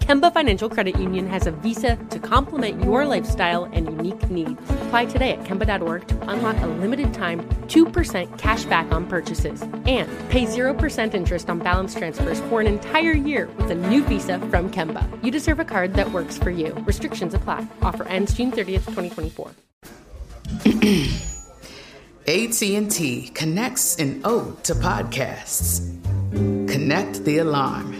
Kemba Financial Credit Union has a visa to complement your lifestyle and unique needs. Apply today at Kemba.org to unlock a limited time 2% cash back on purchases and pay 0% interest on balance transfers for an entire year with a new visa from Kemba. You deserve a card that works for you. Restrictions apply. Offer ends June 30th, 2024. AT&T connects an ode to podcasts. Connect the alarm.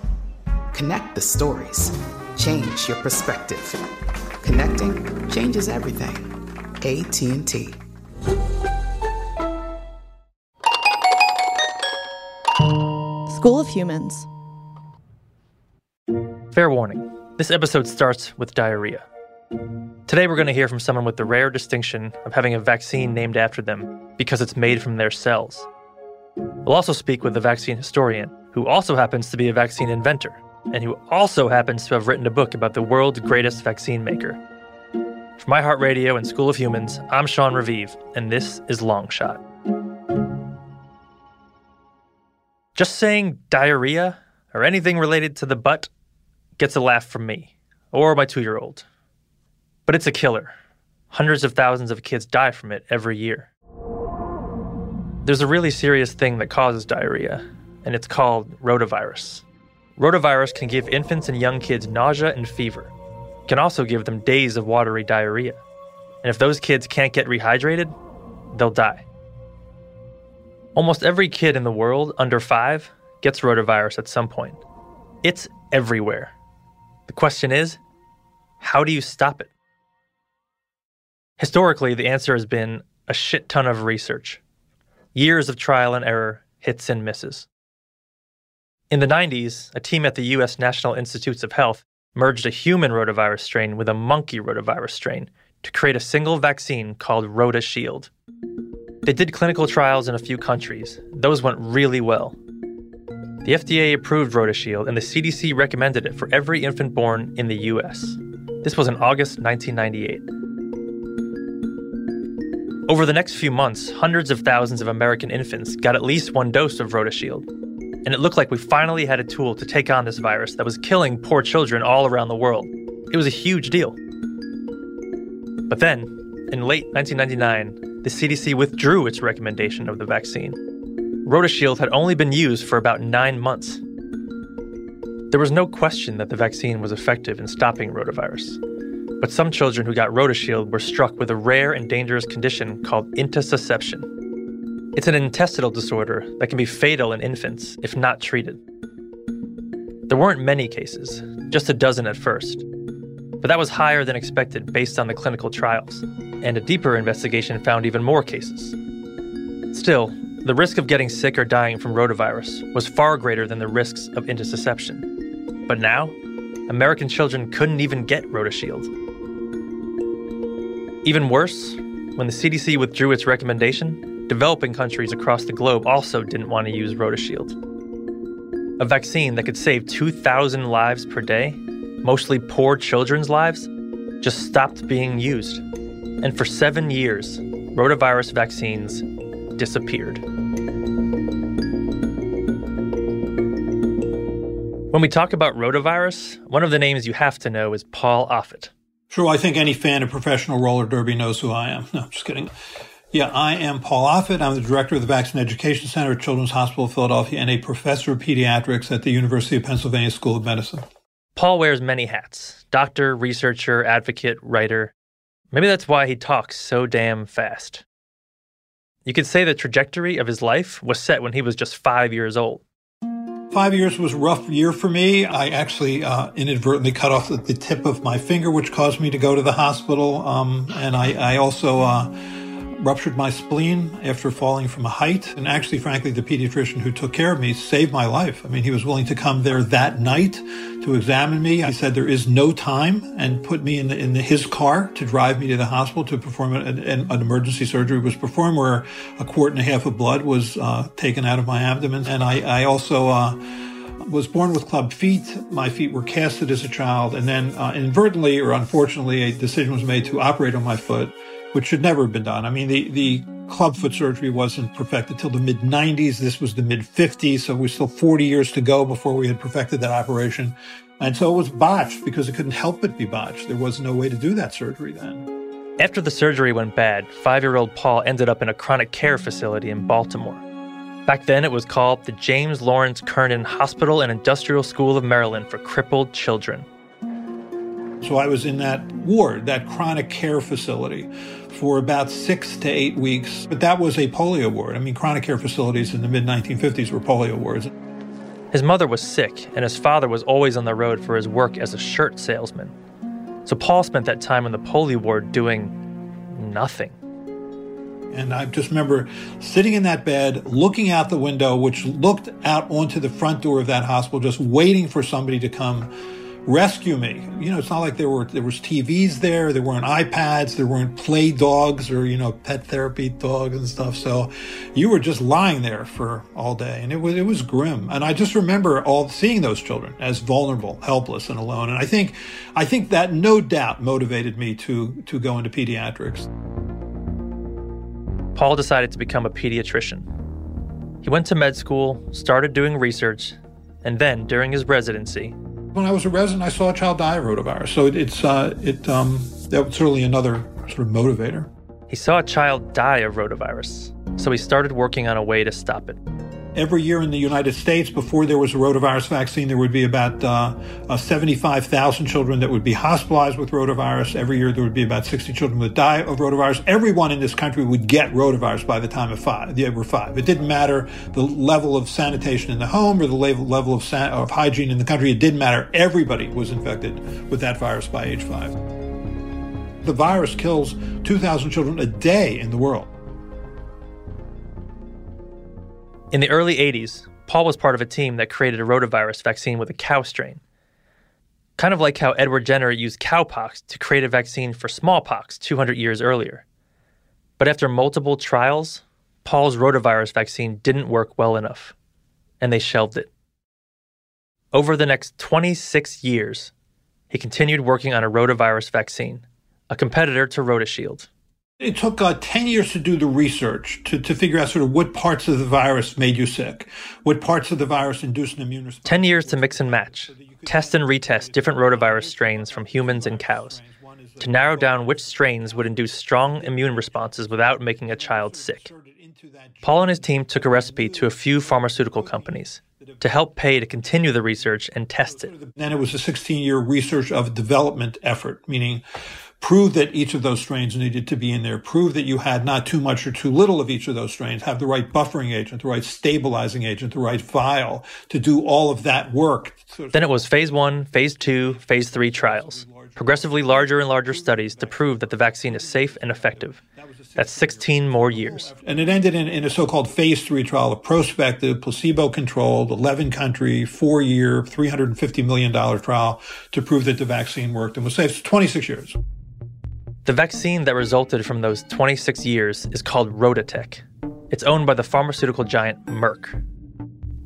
Connect the stories. Change your perspective. Connecting changes everything. AT&T. School of Humans. Fair warning this episode starts with diarrhea. Today, we're going to hear from someone with the rare distinction of having a vaccine named after them because it's made from their cells. We'll also speak with a vaccine historian who also happens to be a vaccine inventor and who also happens to have written a book about the world's greatest vaccine maker. For iHeartRadio and School of Humans, I'm Sean Revive, and this is Long Shot. Just saying diarrhea or anything related to the butt gets a laugh from me or my two year old. But it's a killer. Hundreds of thousands of kids die from it every year. There's a really serious thing that causes diarrhea, and it's called rotavirus. Rotavirus can give infants and young kids nausea and fever. It can also give them days of watery diarrhea. And if those kids can't get rehydrated, they'll die. Almost every kid in the world under five gets rotavirus at some point. It's everywhere. The question is how do you stop it? Historically, the answer has been a shit ton of research, years of trial and error, hits and misses. In the 90s, a team at the U.S. National Institutes of Health merged a human rotavirus strain with a monkey rotavirus strain to create a single vaccine called RotaShield. They did clinical trials in a few countries. Those went really well. The FDA approved RotaShield and the CDC recommended it for every infant born in the US. This was in August 1998. Over the next few months, hundreds of thousands of American infants got at least one dose of RotaShield. And it looked like we finally had a tool to take on this virus that was killing poor children all around the world. It was a huge deal. But then, in late 1999, the CDC withdrew its recommendation of the vaccine. RotaShield had only been used for about nine months. There was no question that the vaccine was effective in stopping rotavirus. But some children who got RotaShield were struck with a rare and dangerous condition called intussusception. It's an intestinal disorder that can be fatal in infants if not treated. There weren't many cases, just a dozen at first. But that was higher than expected based on the clinical trials, and a deeper investigation found even more cases. Still, the risk of getting sick or dying from rotavirus was far greater than the risks of intussusception. But now, American children couldn't even get RotaShield. Even worse, when the CDC withdrew its recommendation, developing countries across the globe also didn't want to use RotaShield. A vaccine that could save 2,000 lives per day, mostly poor children's lives, just stopped being used. And for seven years, rotavirus vaccines disappeared. When we talk about rotavirus, one of the names you have to know is Paul Offit. Sure, I think any fan of professional roller derby knows who I am. No, just kidding. Yeah, I am Paul Offit. I'm the director of the Vaccine Education Center at Children's Hospital of Philadelphia and a professor of pediatrics at the University of Pennsylvania School of Medicine. Paul wears many hats doctor, researcher, advocate, writer. Maybe that's why he talks so damn fast. You could say the trajectory of his life was set when he was just five years old. Five years was a rough year for me. I actually uh, inadvertently cut off the, tip of my finger, which caused me to go to the hospital. Um, and I, I also uh, ruptured my spleen after falling from a height. And actually, frankly, the pediatrician who took care of me saved my life. I mean, he was willing to come there that night to examine me. He said there is no time and put me in, the, in the, his car to drive me to the hospital to perform an, an, an, emergency surgery was performed where a quart and a half of blood was uh, taken out of my abdomen. And I, I also uh, was born with club feet. My feet were casted as a child. And then uh, inadvertently or unfortunately, a decision was made to operate on my foot which should never have been done. I mean, the, the clubfoot surgery wasn't perfected till the mid 90s. This was the mid 50s, so we're still 40 years to go before we had perfected that operation. And so it was botched because it couldn't help but be botched. There was no way to do that surgery then. After the surgery went bad, five year old Paul ended up in a chronic care facility in Baltimore. Back then, it was called the James Lawrence Kernan Hospital and Industrial School of Maryland for Crippled Children. So I was in that ward, that chronic care facility for about six to eight weeks. But that was a polio ward. I mean, chronic care facilities in the mid 1950s were polio wards. His mother was sick, and his father was always on the road for his work as a shirt salesman. So Paul spent that time in the polio ward doing nothing. And I just remember sitting in that bed, looking out the window, which looked out onto the front door of that hospital, just waiting for somebody to come rescue me. You know, it's not like there were there was TVs there, there weren't iPads, there weren't play dogs or you know pet therapy dogs and stuff. So you were just lying there for all day, and it was it was grim. And I just remember all seeing those children as vulnerable, helpless, and alone. And I think I think that no doubt motivated me to to go into pediatrics. Paul decided to become a pediatrician. He went to med school, started doing research, and then during his residency, when I was a resident, I saw a child die of rotavirus. So it, it's uh, it um, that was certainly another sort of motivator. He saw a child die of rotavirus, so he started working on a way to stop it. Every year in the United States, before there was a rotavirus vaccine, there would be about uh, uh, 75,000 children that would be hospitalized with rotavirus. Every year, there would be about 60 children would die of rotavirus. Everyone in this country would get rotavirus by the time of five. They were five. It didn't matter the level of sanitation in the home or the level of, san- of hygiene in the country. It didn't matter. Everybody was infected with that virus by age five. The virus kills 2,000 children a day in the world. In the early 80s, Paul was part of a team that created a rotavirus vaccine with a cow strain. Kind of like how Edward Jenner used cowpox to create a vaccine for smallpox 200 years earlier. But after multiple trials, Paul's rotavirus vaccine didn't work well enough, and they shelved it. Over the next 26 years, he continued working on a rotavirus vaccine, a competitor to RotaShield. It took uh, 10 years to do the research to, to figure out sort of what parts of the virus made you sick, what parts of the virus induced an immune response. 10 years to mix and match, test and retest different rotavirus strains from humans and cows to narrow down which strains would induce strong immune responses without making a child sick. Paul and his team took a recipe to a few pharmaceutical companies to help pay to continue the research and test it. Then it was a 16 year research of development effort, meaning prove that each of those strains needed to be in there, prove that you had not too much or too little of each of those strains, have the right buffering agent, the right stabilizing agent, the right vial to do all of that work. Then it was phase one, phase two, phase three trials, progressively larger and larger studies to prove that the vaccine is safe and effective. That's 16 more years. And it ended in, in a so called phase three trial, a prospective, placebo controlled, 11 country, four year, $350 million trial to prove that the vaccine worked and was safe. 26 years. The vaccine that resulted from those 26 years is called RotaTeq. It's owned by the pharmaceutical giant Merck.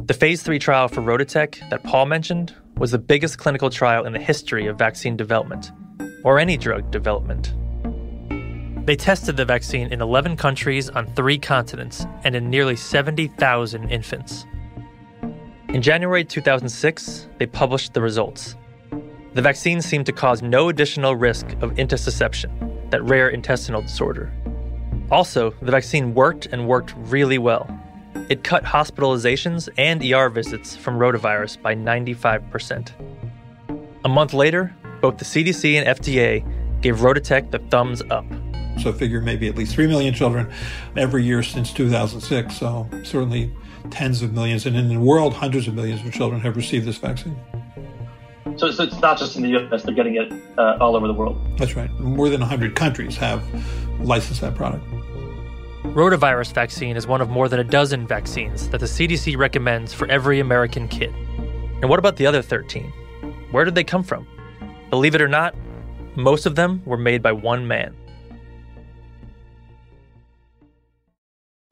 The phase 3 trial for RotaTeq that Paul mentioned was the biggest clinical trial in the history of vaccine development, or any drug development. They tested the vaccine in 11 countries on three continents and in nearly 70,000 infants. In January 2006, they published the results. The vaccine seemed to cause no additional risk of intussusception, that rare intestinal disorder. Also, the vaccine worked and worked really well. It cut hospitalizations and ER visits from rotavirus by 95%. A month later, both the CDC and FDA gave RotaTeq the thumbs up. So figure maybe at least 3 million children every year since 2006. So certainly tens of millions. And in the world, hundreds of millions of children have received this vaccine. So, so it's not just in the US, they're getting it uh, all over the world. That's right. More than 100 countries have licensed that product. Rotavirus vaccine is one of more than a dozen vaccines that the CDC recommends for every American kid. And what about the other 13? Where did they come from? Believe it or not, most of them were made by one man.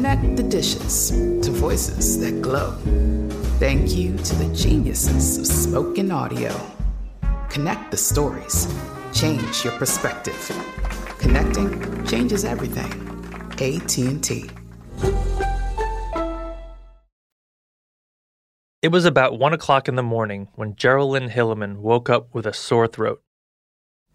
Connect the dishes to voices that glow. Thank you to the geniuses of spoken audio. Connect the stories. Change your perspective. Connecting changes everything. AT&T. It was about one o'clock in the morning when Geraldine Hilleman woke up with a sore throat.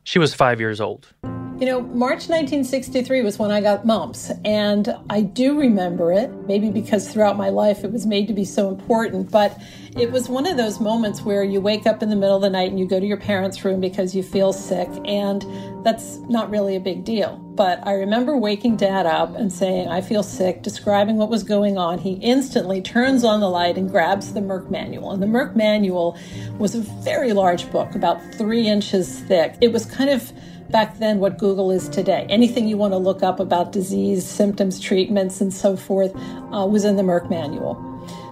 She was five years old. You know, March 1963 was when I got mumps, and I do remember it, maybe because throughout my life it was made to be so important, but it was one of those moments where you wake up in the middle of the night and you go to your parents' room because you feel sick, and that's not really a big deal. But I remember waking dad up and saying, I feel sick, describing what was going on. He instantly turns on the light and grabs the Merck manual. And the Merck manual was a very large book, about three inches thick. It was kind of back then what Google is today. Anything you want to look up about disease, symptoms, treatments, and so forth uh, was in the Merck manual.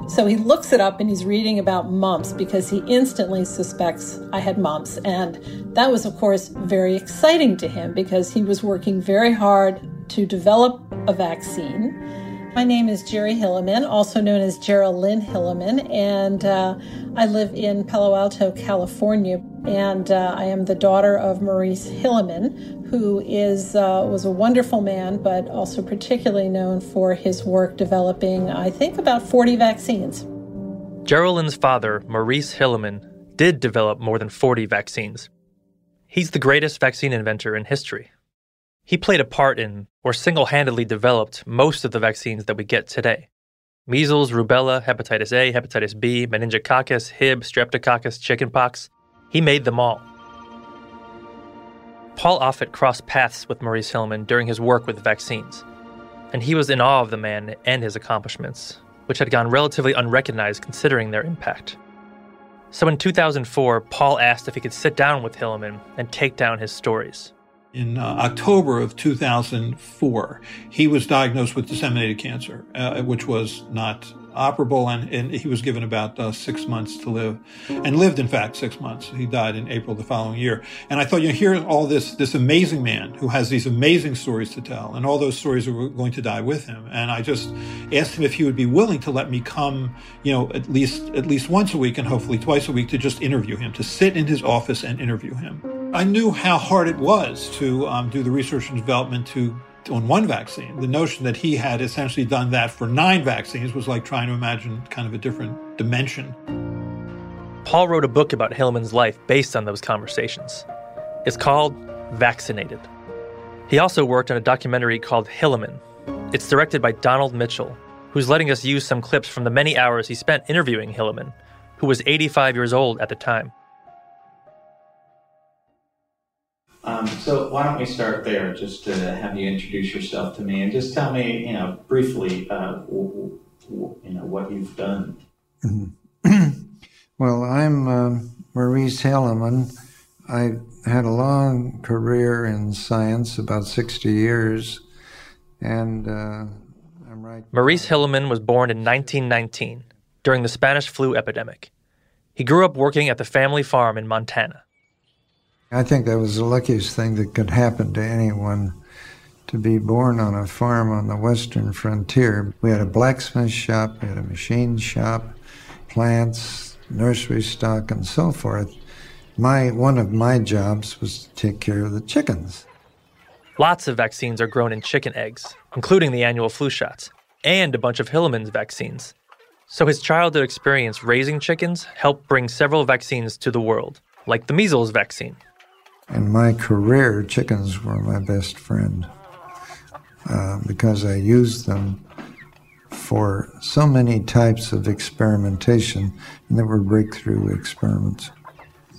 So he looks it up and he's reading about mumps because he instantly suspects I had mumps. And that was, of course, very exciting to him because he was working very hard to develop a vaccine. My name is Jerry Hilleman, also known as Geraldine Hilleman, and uh, I live in Palo Alto, California. And uh, I am the daughter of Maurice Hilleman, who is uh, was a wonderful man, but also particularly known for his work developing, I think, about 40 vaccines. Geraldine's father, Maurice Hilleman, did develop more than 40 vaccines. He's the greatest vaccine inventor in history. He played a part in, or single handedly developed, most of the vaccines that we get today measles, rubella, hepatitis A, hepatitis B, meningococcus, Hib, streptococcus, chickenpox. He made them all. Paul Offit crossed paths with Maurice Hilleman during his work with vaccines, and he was in awe of the man and his accomplishments, which had gone relatively unrecognized considering their impact. So in 2004, Paul asked if he could sit down with Hilleman and take down his stories. In uh, October of 2004, he was diagnosed with disseminated cancer, uh, which was not operable, and, and he was given about uh, six months to live, and lived in fact six months. He died in April the following year. And I thought, you know, here's all this this amazing man who has these amazing stories to tell, and all those stories are going to die with him. And I just asked him if he would be willing to let me come, you know, at least at least once a week, and hopefully twice a week, to just interview him, to sit in his office and interview him. I knew how hard it was to um, do the research and development to on one vaccine. The notion that he had essentially done that for nine vaccines was like trying to imagine kind of a different dimension. Paul wrote a book about Hilleman's life based on those conversations. It's called Vaccinated. He also worked on a documentary called Hilleman. It's directed by Donald Mitchell, who's letting us use some clips from the many hours he spent interviewing Hilleman, who was 85 years old at the time. Um, so why don't we start there, just to have you introduce yourself to me and just tell me, you know, briefly, uh, w- w- you know, what you've done. Mm-hmm. well, I'm uh, Maurice Hilleman. I had a long career in science, about 60 years, and uh, I'm right. Maurice Hilleman was born in 1919 during the Spanish flu epidemic. He grew up working at the family farm in Montana. I think that was the luckiest thing that could happen to anyone to be born on a farm on the western frontier. We had a blacksmith shop, we had a machine shop, plants, nursery stock, and so forth. My one of my jobs was to take care of the chickens. Lots of vaccines are grown in chicken eggs, including the annual flu shots, and a bunch of Hilleman's vaccines. So his childhood experience raising chickens helped bring several vaccines to the world, like the measles vaccine. In my career, chickens were my best friend uh, because I used them for so many types of experimentation, and they were breakthrough experiments.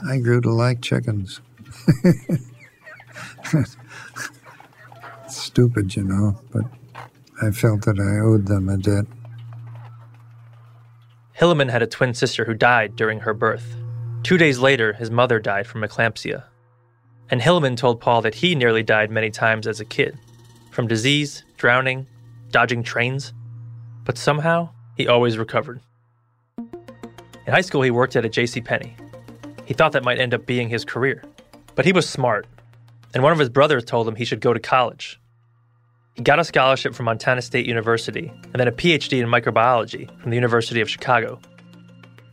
I grew to like chickens. Stupid, you know, but I felt that I owed them a debt. Hilleman had a twin sister who died during her birth. Two days later, his mother died from eclampsia. And Hilleman told Paul that he nearly died many times as a kid from disease, drowning, dodging trains. But somehow, he always recovered. In high school, he worked at a J.C. Penney. He thought that might end up being his career. But he was smart, and one of his brothers told him he should go to college. He got a scholarship from Montana State University and then a PhD in microbiology from the University of Chicago.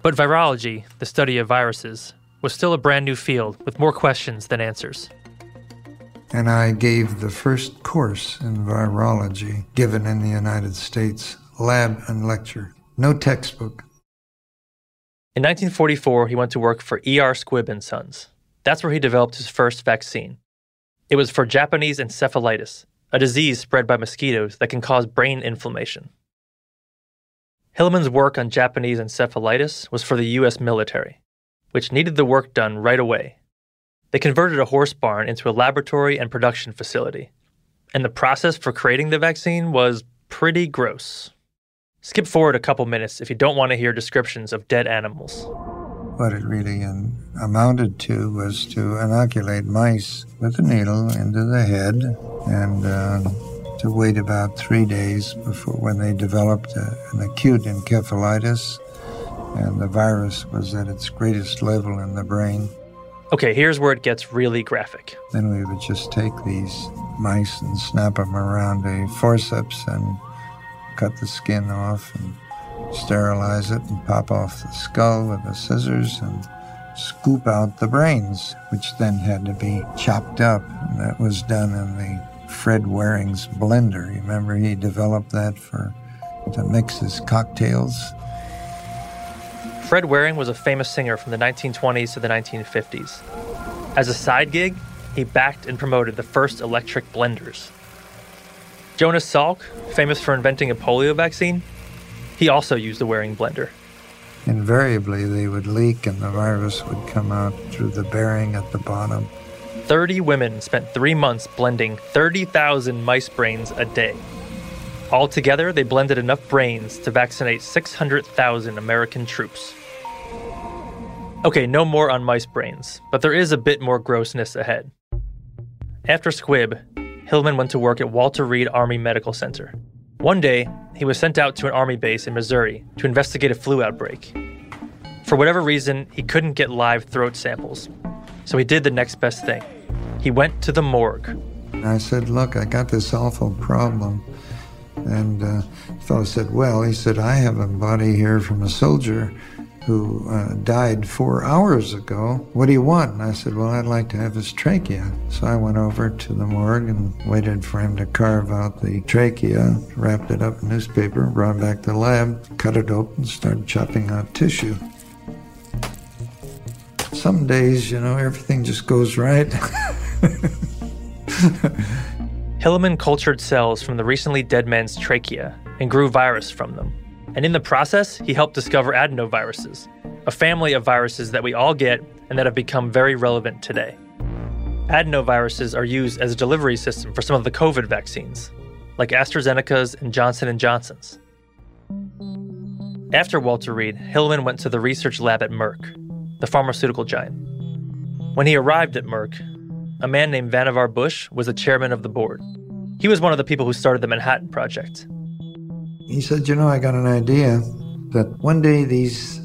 But virology, the study of viruses, was still a brand new field with more questions than answers. And I gave the first course in virology given in the United States, lab and lecture, no textbook. In 1944, he went to work for E.R. Squibb and Sons. That's where he developed his first vaccine. It was for Japanese encephalitis, a disease spread by mosquitoes that can cause brain inflammation. Hilleman's work on Japanese encephalitis was for the U.S. military which needed the work done right away. They converted a horse barn into a laboratory and production facility. And the process for creating the vaccine was pretty gross. Skip forward a couple minutes if you don't want to hear descriptions of dead animals. What it really amounted to was to inoculate mice with a needle into the head and uh, to wait about three days before when they developed a, an acute encephalitis and the virus was at its greatest level in the brain. Okay, here's where it gets really graphic. Then we would just take these mice and snap them around a forceps and cut the skin off and sterilize it and pop off the skull with the scissors and scoop out the brains, which then had to be chopped up. And that was done in the Fred Waring's blender. Remember, he developed that for to mix his cocktails Fred Waring was a famous singer from the 1920s to the 1950s. As a side gig, he backed and promoted the first electric blenders. Jonas Salk, famous for inventing a polio vaccine, he also used a Waring blender. Invariably, they would leak and the virus would come out through the bearing at the bottom. 30 women spent three months blending 30,000 mice brains a day. Altogether, they blended enough brains to vaccinate 600,000 American troops. Okay, no more on mice brains, but there is a bit more grossness ahead. After Squibb, Hilleman went to work at Walter Reed Army Medical Center. One day, he was sent out to an army base in Missouri to investigate a flu outbreak. For whatever reason, he couldn't get live throat samples. So he did the next best thing. He went to the morgue. I said, Look, I got this awful problem. And uh, the fellow said, Well, he said, I have a body here from a soldier who uh, died four hours ago. What do you want? And I said, Well, I'd like to have his trachea. So I went over to the morgue and waited for him to carve out the trachea, wrapped it up in newspaper, brought it back to the lab, cut it open, started chopping out tissue. Some days, you know, everything just goes right. Hilleman cultured cells from the recently dead man's trachea and grew virus from them. And in the process, he helped discover adenoviruses, a family of viruses that we all get and that have become very relevant today. Adenoviruses are used as a delivery system for some of the COVID vaccines, like AstraZeneca's and Johnson & Johnson's. After Walter Reed, Hilleman went to the research lab at Merck, the pharmaceutical giant. When he arrived at Merck, a man named Vannevar Bush was the chairman of the board. He was one of the people who started the Manhattan Project, he said, "You know, I got an idea that one day these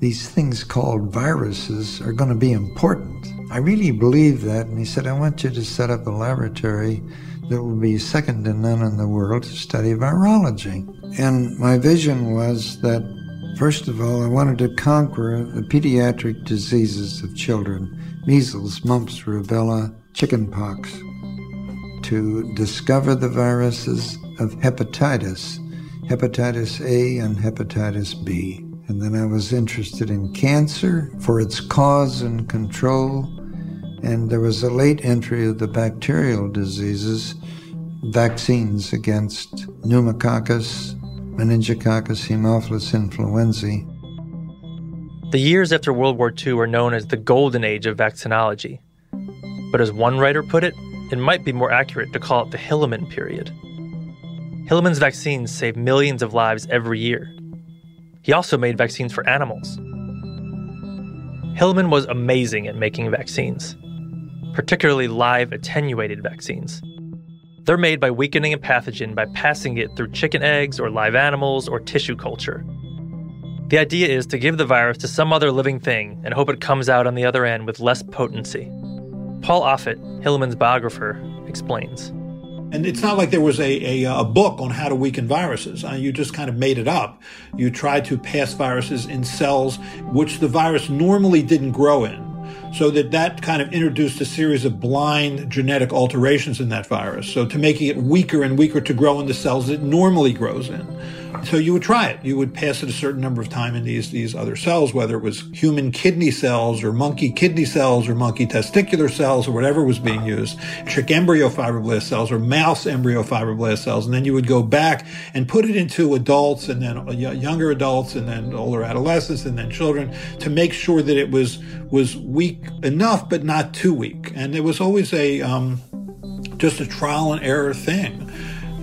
these things called viruses are going to be important. I really believe that." And he said, "I want you to set up a laboratory that will be second to none in the world to study virology." And my vision was that First of all, I wanted to conquer the pediatric diseases of children measles, mumps, rubella, chickenpox, to discover the viruses of hepatitis hepatitis A and hepatitis B. And then I was interested in cancer for its cause and control. And there was a late entry of the bacterial diseases, vaccines against pneumococcus, meningococcus, haemophilus influenzae. The years after World War II are known as the golden age of vaccinology. But as one writer put it, it might be more accurate to call it the Hilleman period. Hilleman's vaccines save millions of lives every year. He also made vaccines for animals. Hilleman was amazing at making vaccines, particularly live attenuated vaccines. They're made by weakening a pathogen by passing it through chicken eggs or live animals or tissue culture. The idea is to give the virus to some other living thing and hope it comes out on the other end with less potency. Paul Offit, Hilleman's biographer, explains. And it's not like there was a, a, a book on how to weaken viruses. Uh, you just kind of made it up. You tried to pass viruses in cells which the virus normally didn't grow in. So that that kind of introduced a series of blind genetic alterations in that virus. So to making it weaker and weaker to grow in the cells it normally grows in. So you would try it. You would pass it a certain number of time in these, these other cells, whether it was human kidney cells or monkey kidney cells or monkey testicular cells or whatever was being used, chick embryo fibroblast cells or mouse embryo fibroblast cells. And then you would go back and put it into adults and then younger adults and then older adolescents and then children to make sure that it was, was weak enough, but not too weak. And it was always a, um, just a trial and error thing.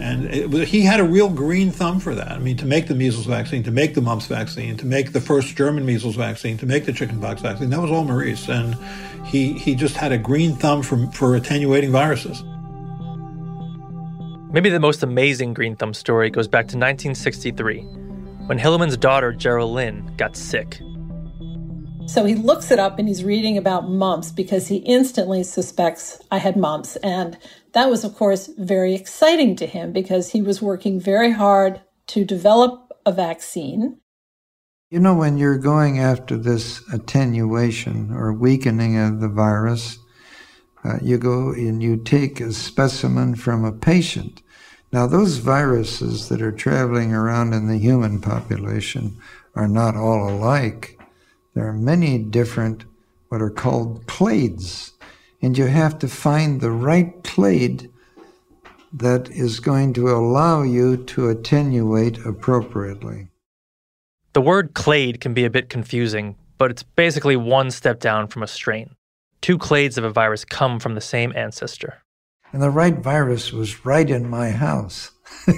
And it, he had a real green thumb for that. I mean, to make the measles vaccine, to make the mumps vaccine, to make the first German measles vaccine, to make the chickenpox vaccine, that was all Maurice. And he, he just had a green thumb for, for attenuating viruses. Maybe the most amazing green thumb story goes back to 1963, when Hilleman's daughter, Geraldine, got sick. So he looks it up and he's reading about mumps because he instantly suspects I had mumps. And that was, of course, very exciting to him because he was working very hard to develop a vaccine. You know, when you're going after this attenuation or weakening of the virus, uh, you go and you take a specimen from a patient. Now, those viruses that are traveling around in the human population are not all alike. There are many different, what are called clades and you have to find the right clade that is going to allow you to attenuate appropriately. The word clade can be a bit confusing, but it's basically one step down from a strain. Two clades of a virus come from the same ancestor. And the right virus was right in my house.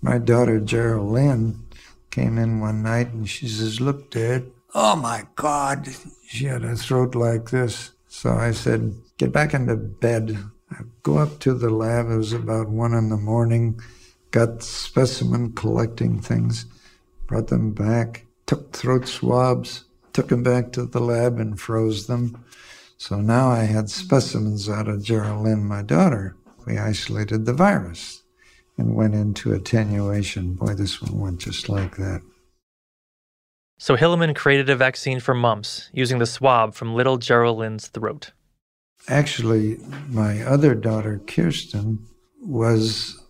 my daughter Geraldine came in one night and she says, Look, Dad, oh my God, she had a throat like this. So I said, Get back into bed. I go up to the lab. It was about one in the morning. Got specimen collecting things, brought them back, took throat swabs, took them back to the lab and froze them. So now I had specimens out of Geraldine, my daughter. We isolated the virus and went into attenuation. Boy, this one went just like that. So Hilleman created a vaccine for mumps using the swab from little Geraldine's throat. Actually, my other daughter, Kirsten, was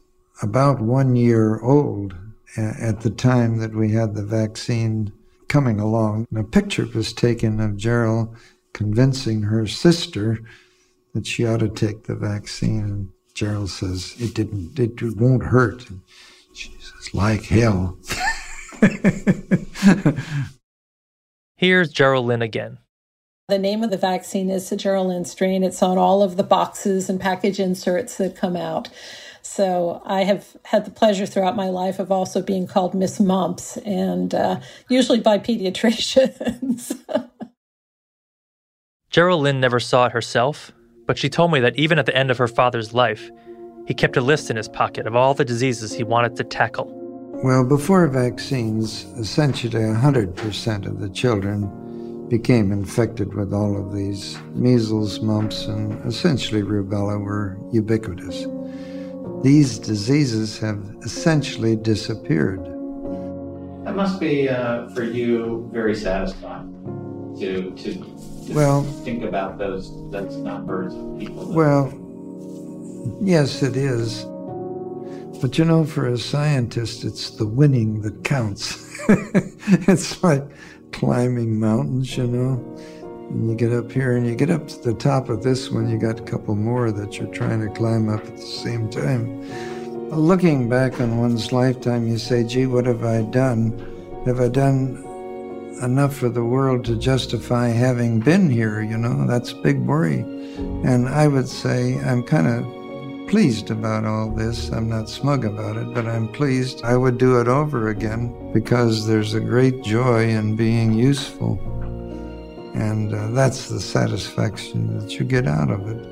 about one year old at the time that we had the vaccine coming along. And a picture was taken of Gerald convincing her sister that she ought to take the vaccine. And Gerald says, it didn't, it won't hurt. And she says, like hell. Here's Geraldine again. The name of the vaccine is the Geraldine strain. It's on all of the boxes and package inserts that come out. So I have had the pleasure throughout my life of also being called Miss Mumps, and uh, usually by pediatricians. Geraldine never saw it herself, but she told me that even at the end of her father's life, he kept a list in his pocket of all the diseases he wanted to tackle. Well, before vaccines, essentially 100% of the children became infected with all of these. Measles, mumps, and essentially rubella were ubiquitous. These diseases have essentially disappeared. That must be, uh, for you, very satisfying to, to, to well, think about those, those numbers of people. Well, yes, it is. But you know, for a scientist, it's the winning that counts. it's like climbing mountains, you know. And you get up here and you get up to the top of this one, you got a couple more that you're trying to climb up at the same time. Looking back on one's lifetime, you say, gee, what have I done? Have I done enough for the world to justify having been here? You know, that's big worry. And I would say I'm kind of pleased about all this. I'm not smug about it, but I'm pleased. I would do it over again because there's a great joy in being useful. And uh, that's the satisfaction that you get out of it.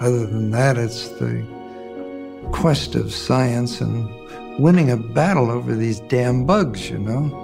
Other than that, it's the quest of science and winning a battle over these damn bugs, you know?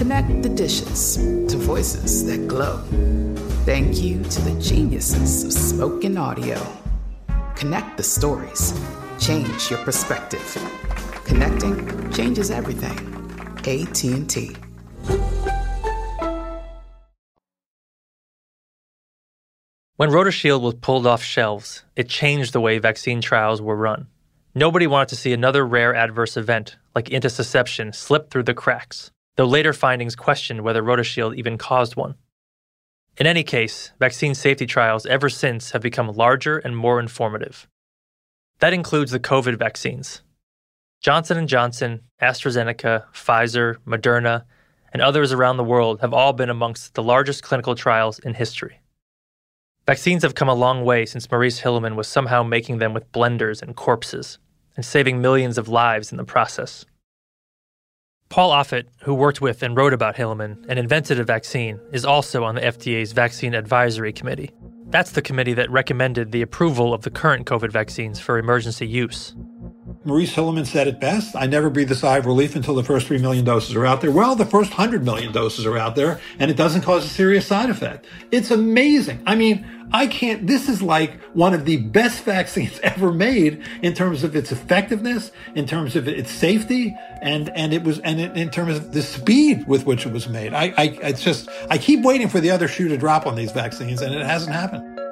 Connect the dishes to voices that glow. Thank you to the geniuses of spoken audio. Connect the stories. Change your perspective. Connecting changes everything. AT&T. When RotaShield was pulled off shelves, it changed the way vaccine trials were run. Nobody wanted to see another rare adverse event, like intussusception, slip through the cracks, though later findings questioned whether RotaShield even caused one. In any case, vaccine safety trials ever since have become larger and more informative. That includes the COVID vaccines. Johnson & Johnson, AstraZeneca, Pfizer, Moderna, and others around the world have all been amongst the largest clinical trials in history. Vaccines have come a long way since Maurice Hilleman was somehow making them with blenders and corpses, and saving millions of lives in the process. Paul Offit, who worked with and wrote about Hilleman and invented a vaccine, is also on the FDA's Vaccine Advisory Committee. That's the committee that recommended the approval of the current COVID vaccines for emergency use. Maurice Hilleman said it best. I never breathe a sigh of relief until the first 3 million doses are out there. Well, the first 100 million doses are out there, and it doesn't cause a serious side effect. It's amazing. I mean, I can't, this is like one of the best vaccines ever made in terms of its effectiveness, in terms of its safety, and, and it was, and in terms of the speed with which it was made. I, I, it's just, I keep waiting for the other shoe to drop on these vaccines, and it hasn't happened.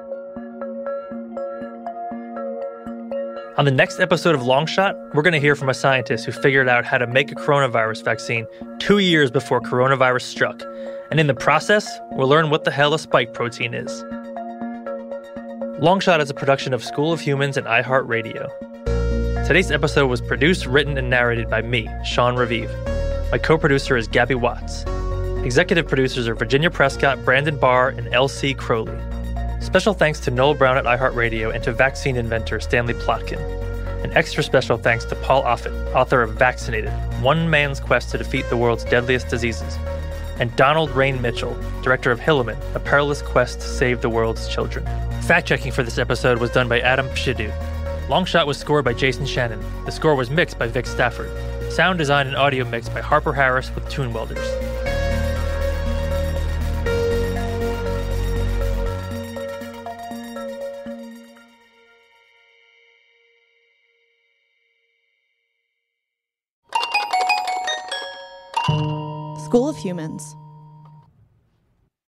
On the next episode of Longshot, we're going to hear from a scientist who figured out how to make a coronavirus vaccine two years before coronavirus struck. And in the process, we'll learn what the hell a spike protein is. Longshot is a production of School of Humans and iHeartRadio. Today's episode was produced, written, and narrated by me, Sean Revive. My co producer is Gabby Watts. Executive producers are Virginia Prescott, Brandon Barr, and L.C. Crowley. Special thanks to Noel Brown at iHeartRadio and to vaccine inventor Stanley Plotkin. An extra special thanks to Paul Offit, author of Vaccinated One Man's Quest to Defeat the World's Deadliest Diseases, and Donald Rayne Mitchell, director of Hilleman, A Perilous Quest to Save the World's Children. Fact checking for this episode was done by Adam Pshidu. Longshot was scored by Jason Shannon. The score was mixed by Vic Stafford. Sound design and audio mixed by Harper Harris with Tune Welders. School of Humans.